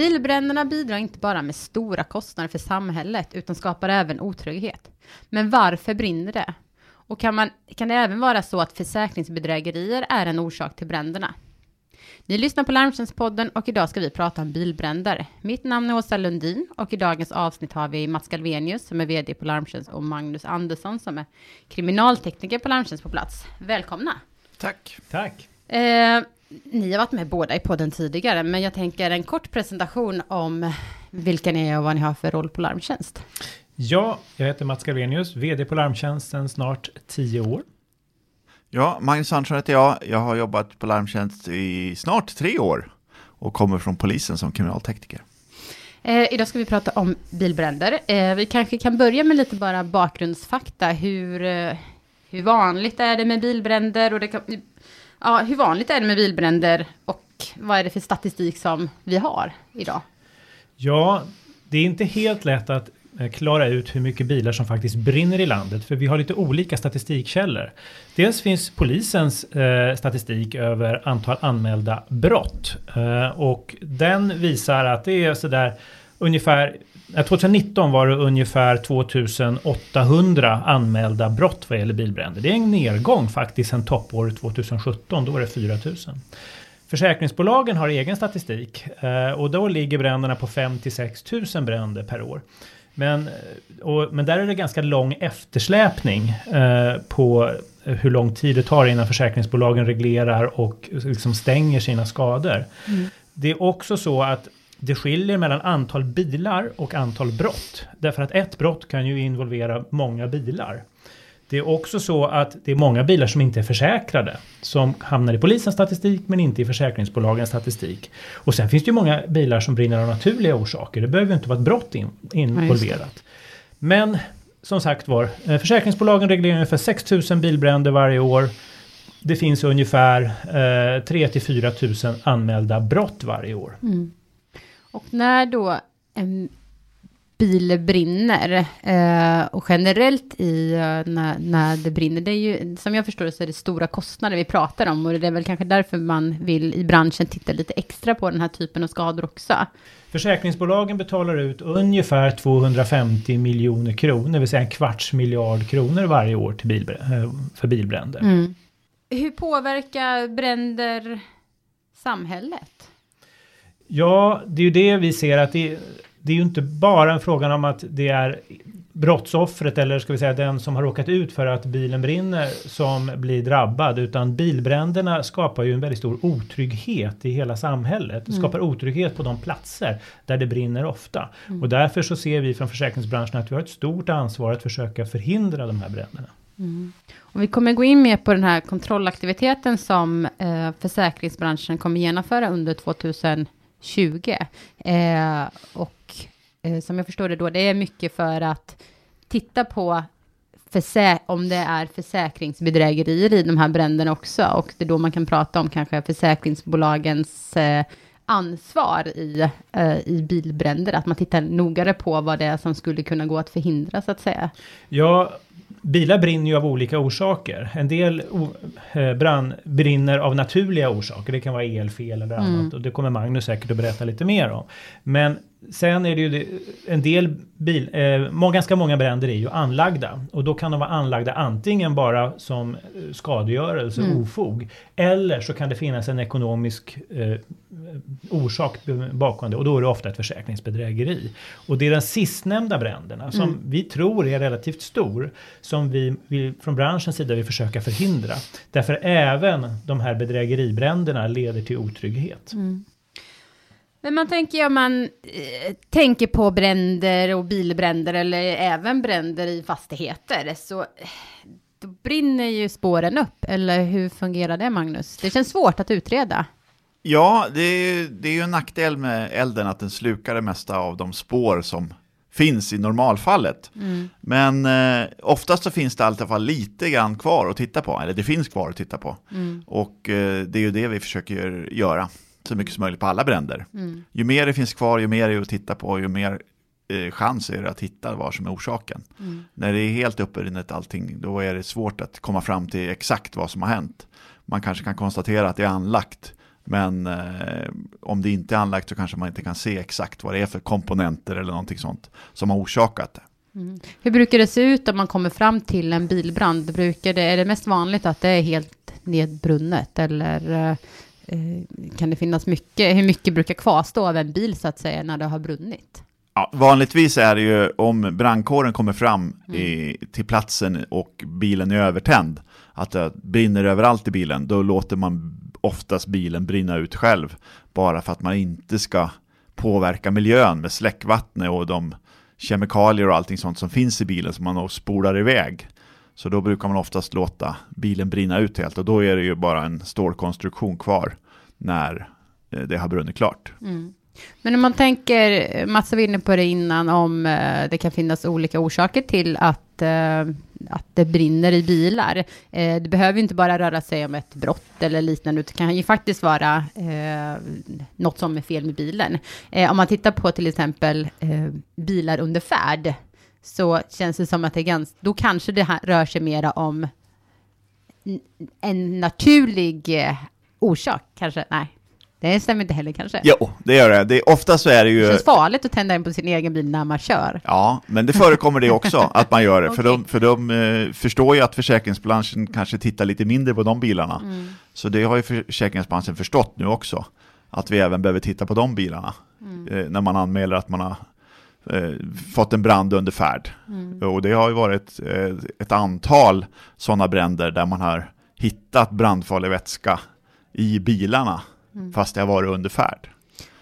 Bilbränderna bidrar inte bara med stora kostnader för samhället, utan skapar även otrygghet. Men varför brinner det? Och kan, man, kan det även vara så att försäkringsbedrägerier är en orsak till bränderna? Ni lyssnar på Larmtjänstpodden och idag ska vi prata om bilbränder. Mitt namn är Åsa Lundin och i dagens avsnitt har vi Mats Galvenius som är vd på Larmtjänst och Magnus Andersson som är kriminaltekniker på Larmtjänst på plats. Välkomna! Tack! Tack! Eh, ni har varit med båda i podden tidigare, men jag tänker en kort presentation om vilka ni är och vad ni har för roll på Larmtjänst. Ja, jag heter Mats Galvenius, vd på Larmtjänst sedan snart tio år. Ja, Magnus Andersson heter jag. Jag har jobbat på Larmtjänst i snart tre år och kommer från polisen som kriminaltekniker. Eh, idag ska vi prata om bilbränder. Eh, vi kanske kan börja med lite bara bakgrundsfakta. Hur, eh, hur vanligt är det med bilbränder? Och det kan, ja, hur vanligt är det med bilbränder? Och vad är det för statistik som vi har idag? Ja, det är inte helt lätt att eh, klara ut hur mycket bilar som faktiskt brinner i landet. För vi har lite olika statistikkällor. Dels finns polisens eh, statistik över antal anmälda brott. Eh, och den visar att det är sådär ungefär 2019 var det ungefär 2800 anmälda brott vad gäller bilbränder. Det är en nedgång faktiskt sen toppåret 2017, då var det 4000. Försäkringsbolagen har egen statistik eh, och då ligger bränderna på 5 6 000 bränder per år. Men, och, men där är det ganska lång eftersläpning eh, på hur lång tid det tar innan försäkringsbolagen reglerar och liksom stänger sina skador. Mm. Det är också så att det skiljer mellan antal bilar och antal brott. Därför att ett brott kan ju involvera många bilar. Det är också så att det är många bilar som inte är försäkrade. Som hamnar i polisens statistik men inte i försäkringsbolagens statistik. Och sen finns det ju många bilar som brinner av naturliga orsaker. Det behöver ju inte vara ett brott in, involverat. Men som sagt var, eh, försäkringsbolagen reglerar ungefär 6000 bilbränder varje år. Det finns ungefär eh, 3 till 4 000 anmälda brott varje år. Mm. Och när då en bil brinner. Eh, och generellt i uh, när, när det brinner, det är ju, som jag förstår det så är det stora kostnader vi pratar om. Och det är väl kanske därför man vill i branschen titta lite extra på den här typen av skador också. Försäkringsbolagen betalar ut ungefär 250 miljoner kronor, det vill säga en kvarts miljard kronor varje år till bil, eh, för bilbränder. Mm. Hur påverkar bränder samhället? Ja, det är ju det vi ser att det det är ju inte bara en fråga om att det är brottsoffret eller ska vi säga den som har råkat ut för att bilen brinner som blir drabbad utan bilbränderna skapar ju en väldigt stor otrygghet i hela samhället. Det mm. skapar otrygghet på de platser där det brinner ofta. Mm. Och därför så ser vi från försäkringsbranschen att vi har ett stort ansvar att försöka förhindra de här bränderna. Mm. Och vi kommer gå in mer på den här kontrollaktiviteten som eh, försäkringsbranschen kommer genomföra under 20. Eh, och eh, som jag förstår det då, det är mycket för att titta på om det är försäkringsbedrägerier i de här bränderna också. Och det är då man kan prata om kanske försäkringsbolagens eh, ansvar i, eh, i bilbränder. Att man tittar nogare på vad det är som skulle kunna gå att förhindra så att säga. Ja, bilar brinner ju av olika orsaker. En del eh, brand brinner av naturliga orsaker. Det kan vara elfel eller annat. Mm. Och det kommer Magnus säkert att berätta lite mer om. Men Sen är det ju en del bil, eh, ganska många bränder är ju anlagda och då kan de vara anlagda antingen bara som eh, skadegörelse, mm. ofog, eller så kan det finnas en ekonomisk eh, orsak bakom det och då är det ofta ett försäkringsbedrägeri. Och det är den sistnämnda bränderna som mm. vi tror är relativt stor som vi, vi från branschens sida vill försöka förhindra. Därför även de här bedrägeribränderna leder till otrygghet. Mm. Men man tänker om man eh, tänker på bränder och bilbränder eller även bränder i fastigheter så eh, då brinner ju spåren upp. Eller hur fungerar det Magnus? Det känns svårt att utreda. Ja, det är, det är ju en nackdel med elden att den slukar det mesta av de spår som finns i normalfallet. Mm. Men eh, oftast så finns det i alla fall lite grann kvar att titta på, eller det finns kvar att titta på. Mm. Och eh, det är ju det vi försöker göra så mycket som möjligt på alla bränder. Mm. Ju mer det finns kvar, ju mer är det att titta på, ju mer eh, chans är det att hitta vad som är orsaken. Mm. När det är helt upprinnet allting, då är det svårt att komma fram till exakt vad som har hänt. Man kanske kan konstatera att det är anlagt, Men eh, om det inte är anlagt så kanske man inte kan se exakt vad det är för komponenter eller någonting sånt som har orsakat det. Mm. Hur brukar det se ut om man kommer fram till en bilbrand? Brukar det, är det mest vanligt att det är helt nedbrunnet eller eh, kan det finnas mycket? Hur mycket brukar kvarstå av en bil så att säga när det har brunnit? Ja, vanligtvis är det ju om brandkåren kommer fram mm. i, till platsen och bilen är övertänd, att det brinner överallt i bilen, då låter man oftast bilen brinna ut själv, bara för att man inte ska påverka miljön med släckvattnet och de kemikalier och allting sånt som finns i bilen som man då spolar iväg. Så då brukar man oftast låta bilen brinna ut helt och då är det ju bara en stålkonstruktion kvar när eh, det har brunnit klart. Mm. Men om man tänker, Mats var inne på det innan, om eh, det kan finnas olika orsaker till att, eh, att det brinner i bilar. Det behöver inte bara röra sig om ett brott eller liknande, utan det kan ju faktiskt vara något som är fel med bilen. Om man tittar på till exempel bilar under färd, så känns det som att det är ganska, då kanske det rör sig mera om en naturlig orsak, kanske, nej, det stämmer inte heller kanske. Jo, det gör det. det ofta så är det ju... Det känns farligt att tända in på sin egen bil när man kör. Ja, men det förekommer det också, att man gör det. okay. För de, för de uh, förstår ju att försäkringsbranschen kanske tittar lite mindre på de bilarna. Mm. Så det har ju försäkringsbranschen förstått nu också. Att vi även behöver titta på de bilarna. Mm. Uh, när man anmäler att man har uh, fått en brand under färd. Mm. Och det har ju varit ett antal sådana bränder där man har hittat brandfarlig vätska i bilarna mm. fast det har varit under färd.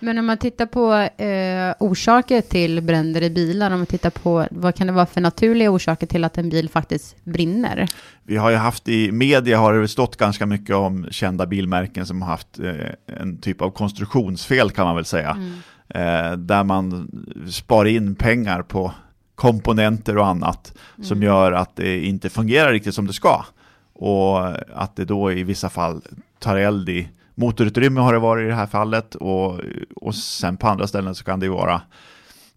Men om man tittar på eh, orsaker till bränder i bilar, om man tittar på vad kan det vara för naturliga orsaker till att en bil faktiskt brinner? Vi har ju haft i media har det stått ganska mycket om kända bilmärken som har haft eh, en typ av konstruktionsfel kan man väl säga. Mm. Eh, där man spar in pengar på komponenter och annat mm. som gör att det inte fungerar riktigt som det ska. Och att det då i vissa fall tar eld i motorutrymme har det varit i det här fallet och, och sen på andra ställen så kan det vara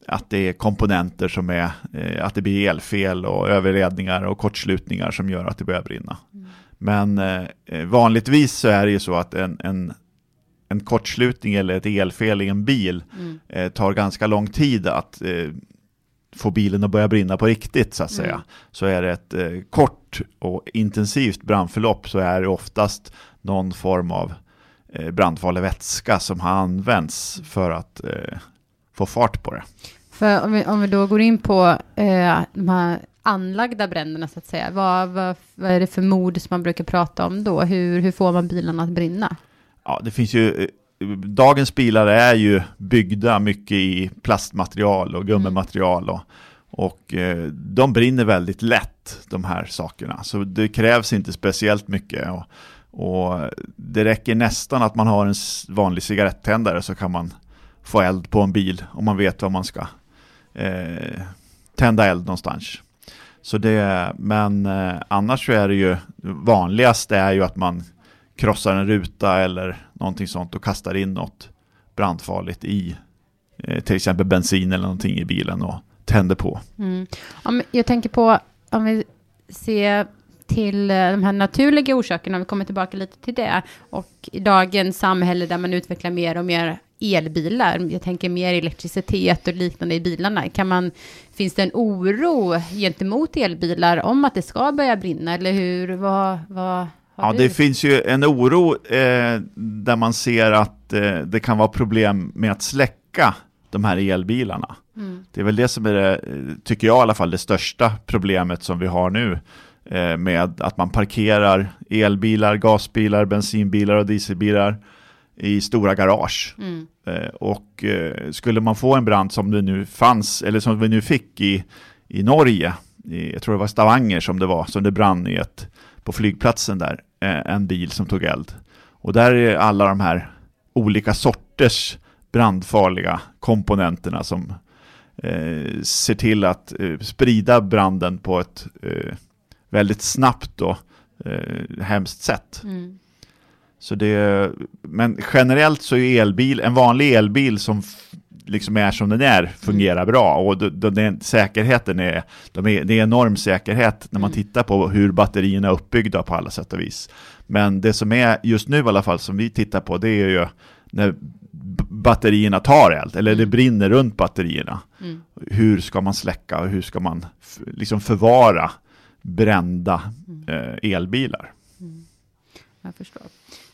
att det är komponenter som är, eh, att det blir elfel och överledningar och kortslutningar som gör att det börjar brinna. Mm. Men eh, vanligtvis så är det ju så att en, en, en kortslutning eller ett elfel i en bil mm. eh, tar ganska lång tid att eh, få bilen att börja brinna på riktigt så att säga. Mm. Så är det ett eh, kort och intensivt brandförlopp så är det oftast någon form av Eh, brandfarlig vätska som har använts för att eh, få fart på det. För om vi, om vi då går in på eh, de här anlagda bränderna så att säga, vad, vad, vad är det för mod som man brukar prata om då? Hur, hur får man bilarna att brinna? Ja, det finns ju eh, Dagens bilar är ju byggda mycket i plastmaterial och gummimaterial och, och eh, de brinner väldigt lätt, de här sakerna. Så det krävs inte speciellt mycket. Och och det räcker nästan att man har en vanlig cigarettändare så kan man få eld på en bil om man vet var man ska eh, tända eld någonstans. Så det, men eh, annars så är det ju vanligast är ju att man krossar en ruta eller någonting sånt och kastar in något brandfarligt i eh, till exempel bensin eller någonting i bilen och tänder på. Mm. Om, jag tänker på om vi ser till eh, de här naturliga orsakerna, vi kommer tillbaka lite till det, och i dagens samhälle där man utvecklar mer och mer elbilar, jag tänker mer elektricitet och liknande i bilarna, kan man, finns det en oro gentemot elbilar om att det ska börja brinna, eller hur, vad, vad Ja, det finns ju en oro eh, där man ser att eh, det kan vara problem med att släcka de här elbilarna. Mm. Det är väl det som är det, tycker jag i alla fall, det största problemet som vi har nu. Eh, med att man parkerar elbilar, gasbilar, bensinbilar och dieselbilar i stora garage. Mm. Eh, och eh, skulle man få en brand som det nu fanns, eller som vi nu fick i, i Norge, i, jag tror det var Stavanger som det var, som det brann i ett, på flygplatsen där, en bil som tog eld. Och där är alla de här olika sorters brandfarliga komponenterna som eh, ser till att eh, sprida branden på ett eh, väldigt snabbt och eh, hemskt sätt. Mm. Så det, men generellt så är elbil, en vanlig elbil som liksom är som den är fungerar bra och då, då den, säkerheten är, de är, det är enorm säkerhet när man tittar på hur batterierna är uppbyggda på alla sätt och vis. Men det som är just nu i alla fall som vi tittar på det är ju när batterierna tar eld eller det brinner runt batterierna. Mm. Hur ska man släcka och hur ska man liksom förvara brända eh, elbilar? Jag förstår.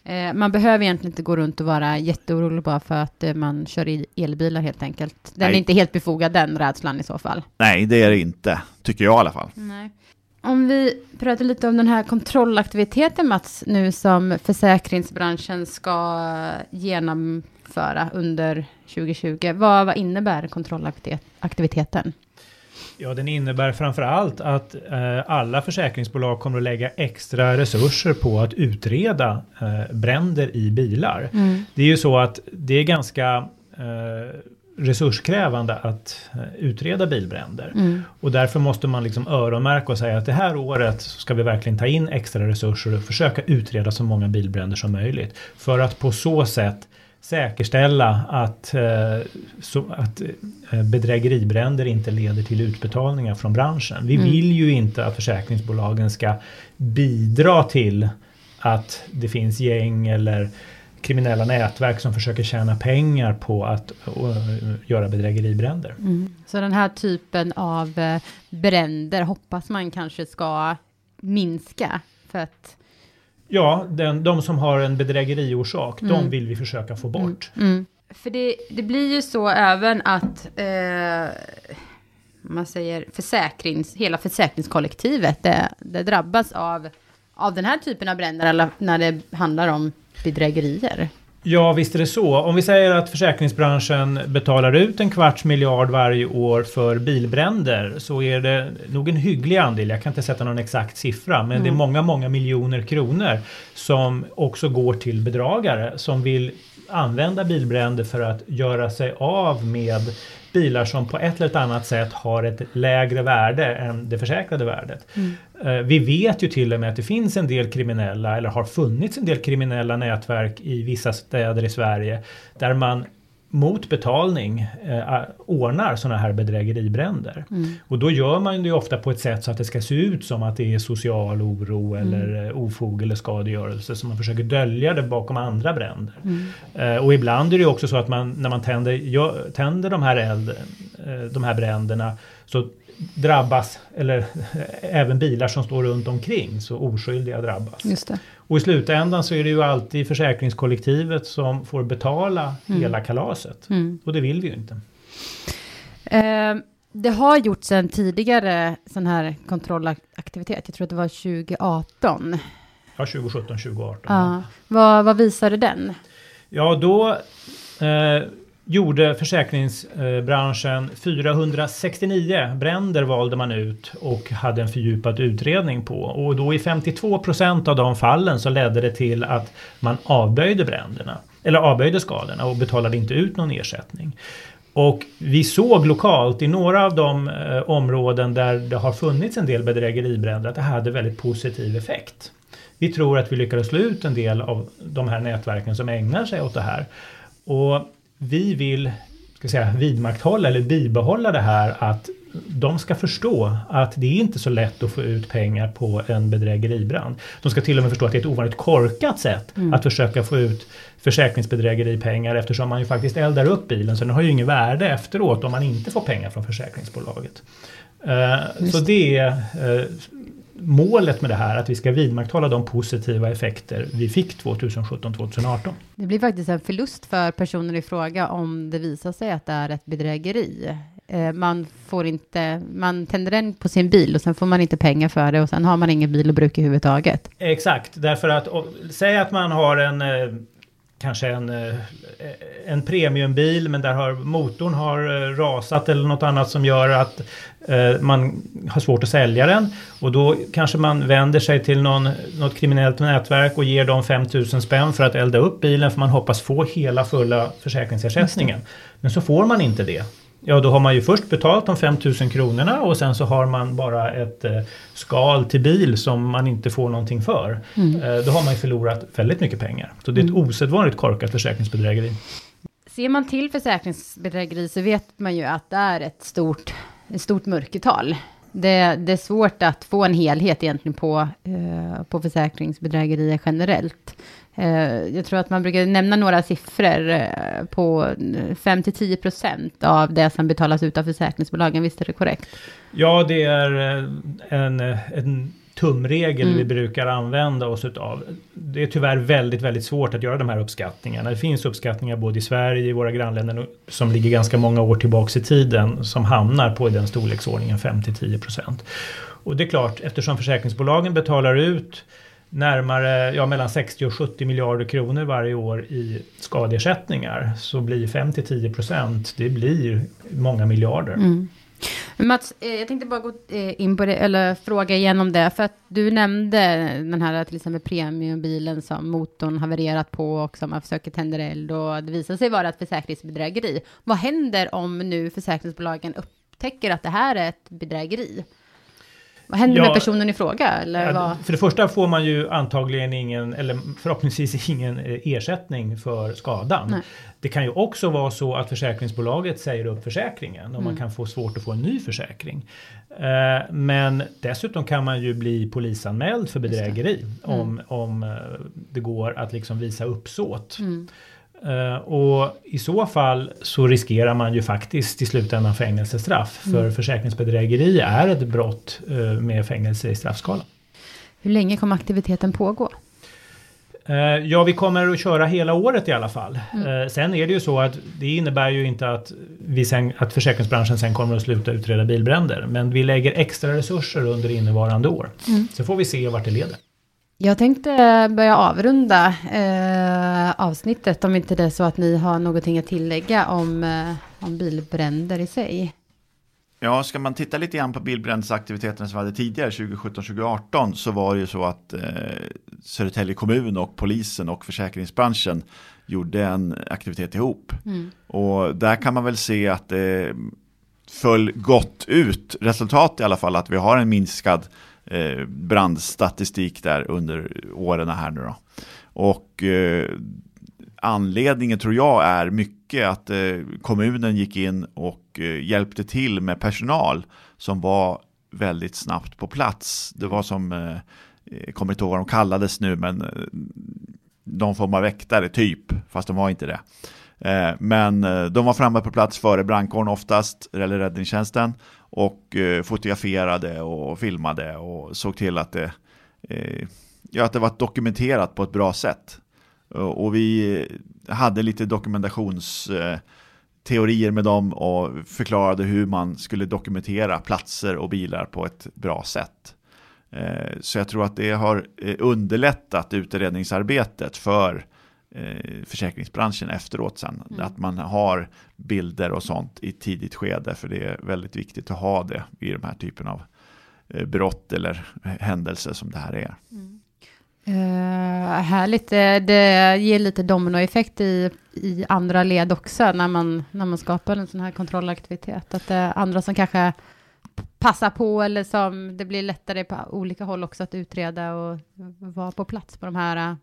Eh, man behöver egentligen inte gå runt och vara jätteorolig bara för att eh, man kör i elbilar helt enkelt. Den Nej. är inte helt befogad den rädslan i så fall. Nej, det är det inte, tycker jag i alla fall. Nej. Om vi pratar lite om den här kontrollaktiviteten Mats, nu som försäkringsbranschen ska genomföra under 2020. Vad, vad innebär kontrollaktiviteten? Ja, den innebär framför allt att eh, alla försäkringsbolag kommer att lägga extra resurser på att utreda eh, bränder i bilar. Det är ju så att det är ganska eh, resurskrävande att eh, utreda bilbränder. Mm. Och därför måste man liksom öronmärka och säga att det här året ska vi verkligen ta in extra resurser och försöka utreda så många bilbränder som möjligt. För att på så sätt säkerställa att, eh, så att eh, bedrägeribränder inte leder till utbetalningar från branschen. Vi Mm. vill ju inte att försäkringsbolagen ska bidra till att det finns gäng eller kriminella nätverk som försöker tjäna pengar på att eh, göra bedrägeribränder. Mm. Så den här typen av bränder hoppas man kanske ska minska för att Ja, den, de som har en bedrägeriorsak, Mm. de vill vi försöka få bort. För det, det blir ju så även att eh, man säger försäkrings, hela försäkringskollektivet det, det drabbas av, av den här typen av bränder när det handlar om bedrägerier. Ja, visst är det så. Om vi säger att försäkringsbranschen betalar ut en kvarts miljard varje år för bilbränder så är det nog en hygglig andel. Jag kan inte sätta någon exakt siffra, men det är många, många miljoner kronor som också går till bedragare som vill använda bilbränder för att göra sig av med bilar som på ett eller ett annat sätt har ett lägre värde än det försäkrade värdet. Eh, Vi vet ju till och med att det finns en del kriminella, eller har funnits en del kriminella nätverk i vissa städer i Sverige, där man mot betalning eh, ordnar sådana här bedrägeribränder. Och då gör man det ju ofta på ett sätt så att det ska se ut som att det är social oro eller eh, ofog eller skadegörelse, så man försöker dölja det bakom andra bränder. Eh, och ibland är det ju också så att man när man tänder, gör, tänder de här eld, eh, de här bränderna så drabbas, eller även bilar som står runt omkring, så oskyldiga drabbas. Just det. Och i slutändan så är det ju alltid försäkringskollektivet som får betala hela kalaset. Mm. Och det vill vi ju inte. Eh, det har gjorts en tidigare sån här kontrollaktivitet, jag tror att det var 2018. Ja, 2017, 2018. Ja. Vad, vad visade den? Ja, då eh, gjorde försäkringsbranschen 469 bränder valde man ut och hade en fördjupad utredning på. Och då i 52 procent av de fallen så ledde det till att man avböjde bränderna. Eller avböjde skadorna och betalade inte ut någon ersättning. Och vi såg lokalt i några av de eh, områden där det har funnits en del bedrägeribränder att det hade väldigt positiv effekt. Vi tror att vi lyckades slå ut en del av de här nätverken som ägnar sig åt det här. Och vi vill ska säga, vidmakthålla eller bibehålla det här att de ska förstå att det är inte så lätt att få ut pengar på en bedrägeribrand. De ska till och med förstå att det är ett ovanligt korkat sätt att försöka få ut försäkringsbedrägeripengar eftersom man ju faktiskt eldar upp bilen så den har ju inget värde efteråt om man inte får pengar från försäkringsbolaget. Eh, så det är eh, målet med det här, att vi ska vidmakthålla de positiva effekter vi fick 2017-2018. Det blir faktiskt en förlust för personen i fråga om det visar sig att det är ett bedrägeri. Eh, man får inte, man tänder den på sin bil och sen får man inte pengar för det och sen har man ingen bil att bruka överhuvudtaget. Exakt, därför att och, säg att man har en eh, kanske en, eh, en premiumbil men där har motorn har eh, rasat eller något annat som gör att eh, man har svårt att sälja den. Och då kanske man vänder sig till någon, något kriminellt nätverk och ger dem 5000 spänn för att elda upp bilen för man hoppas få hela fulla försäkringsersättningen. Men så får man inte det. Ja, då har man ju först betalt de 5000 kronorna och sen så har man bara ett eh, skal till bil som man inte får någonting för. Eh, då har man ju förlorat väldigt mycket pengar. Så det är ett osedvanligt korkat försäkringsbedrägeri. ser man till försäkringsbedrägeri så vet man ju att det är ett stort, ett stort mörkertal. Det, det är svårt att få en helhet egentligen på, eh, på försäkringsbedrägerier generellt. Eh, jag tror att man brukar nämna några siffror eh, på 5-10 procent av det som betalas ut av försäkringsbolagen. Visst är det korrekt? Ja, det är eh, en, en tumregel mm. vi brukar använda oss utav. Det är tyvärr väldigt, väldigt svårt att göra de här uppskattningarna. Det finns uppskattningar både i Sverige i våra grannländer som ligger ganska många år tillbaks i tiden som hamnar på den storleksordningen 5-10 procent. Och det är klart, eftersom försäkringsbolagen betalar ut närmare, ja mellan 60 och 70 miljarder kronor varje år i skadeersättningar så blir 5 10 procent, det blir många miljarder. Mm. Mats, eh, jag tänkte bara gå eh, in på det, eller fråga igenom det, för att du nämnde den här till exempel premiumbilen som motorn havererat på och som man försöker tända eld och det visar sig vara ett försäkringsbedrägeri. Vad händer om nu försäkringsbolagen upptäcker att det här är ett bedrägeri? Vad händer ja, med personen i fråga? Eller ja, För det första får man ju antagligen ingen, eller förhoppningsvis ingen eh, ersättning för skadan. Nej. Det kan ju också vara så att försäkringsbolaget säger upp försäkringen och mm. man kan få svårt att få en ny försäkring. Eh, men dessutom kan man ju bli polisanmäld för bedrägeri mm. om, om eh, det går att liksom visa uppsåt. Mm. Uh, och i så fall så riskerar man ju faktiskt i slutändan fängelsestraff. Mm. För försäkringsbedrägeri är ett brott uh, med fängelse i straffskalan. Hur länge kommer aktiviteten pågå? Uh, ja, vi kommer att köra hela året i alla fall. Mm. sen är det ju så att det innebär ju inte att, vi sen, att försäkringsbranschen sen kommer att sluta utreda bilbränder. Men vi lägger extra resurser under innevarande år. Mm. Så får vi se vart det leder. Jag tänkte börja avrunda eh, avsnittet om inte det är så att ni har någonting att tillägga om, eh, om bilbränder i sig. Ja, ska man titta lite grann på bilbrändsaktiviteterna som vi hade tidigare, 2017-2018, så var det ju så att eh, Södertälje kommun och polisen och försäkringsbranschen gjorde en aktivitet ihop. Mm. Och där kan man väl se att det föll gott ut, resultat i alla fall, att vi har en minskad Eh, brandstatistik där under åren här nu då. Och eh, anledningen tror jag är mycket att eh, kommunen gick in och eh, hjälpte till med personal som var väldigt snabbt på plats. Det var som, eh, jag kommer inte ihåg vad de kallades nu, men eh, de form av väktare typ, fast de var inte det. Eh, men eh, de var framme på plats före brandkåren oftast, eller räddningstjänsten och eh, fotograferade och filmade och såg till att det, ja, att det var dokumenterat på ett bra sätt. Och vi hade lite dokumentationsteorier med dem och förklarade hur man skulle dokumentera platser och bilar på ett bra sätt. Så jag tror att det har underlättat utredningsarbetet för försäkringsbranschen efteråt sen. Mm. Att man har bilder och sånt i tidigt skede för det är väldigt viktigt att ha det i de här typen av eh, brott eller händelser som det här är. Mm. Uh, härligt, det, ger lite dominoeffekt i, i andra led också när man, när man skapar en sån här kontrollaktivitet. Att det är andra som kanske passar på eller som det blir lättare på olika håll också att utreda och vara på plats på de här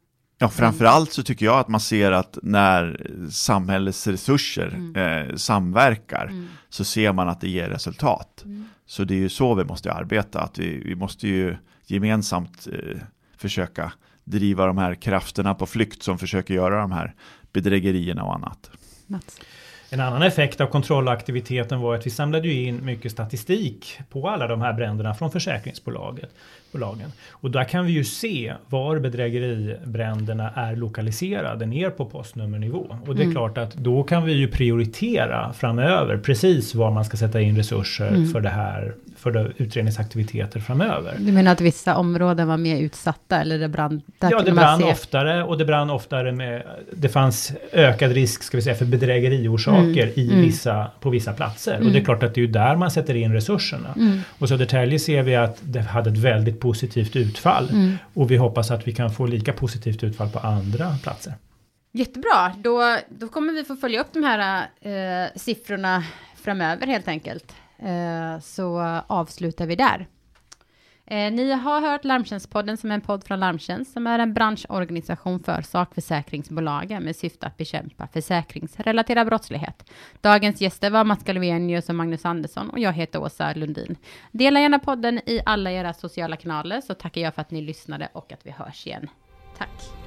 Ja, framförallt så tycker jag att man ser att när samhällets resurser mm. eh, samverkar mm. så ser man att det ger resultat. Mm. Så det är ju så vi måste arbeta, att vi, vi måste ju gemensamt eh, försöka driva de här krafterna på flykt som försöker göra de här bedrägerierna och annat. Mats. En annan effekt av kontrollaktiviteten var att vi samlade in mycket statistik på alla de här bränderna från försäkringsbolaget bolagen. Och där kan vi ju se var bedrägeribränderna är lokaliserade ner på postnumernivå. Och det är mm. klart att då kan vi ju prioritera framöver precis var man ska sätta in resurser mm. för det här för det, utredningsaktiviteter framöver. Du menar att vissa områden var mer utsatta eller det brann? Ja, det brann se... oftare och det brann oftare med, det fanns ökad risk ska vi säga för bedrägeriorsaker mm. I mm. vissa, på vissa platser. Och det är mm. klart att det är ju där man sätter in resurserna. Mm. Och Södertälje ser vi att det hade ett väldigt positivt utfall. Mm. Och vi hoppas att vi kan få lika positivt utfall på andra platser. Jättebra, då, då kommer vi få följa upp de här eh, siffrorna framöver helt enkelt. Eh, så avslutar vi där. Eh, ni har hört Larmtjänstpodden som är en podd från Larmtjänst som är en branschorganisation för sakförsäkringsbolagen med syfte att bekämpa försäkringsrelaterad brottslighet. Dagens gäster var Mats Galvenius och Magnus Andersson och jag heter Åsa Lundin. Dela gärna podden i alla era sociala kanaler så tackar jag för att ni lyssnade och att vi hörs igen. Tack!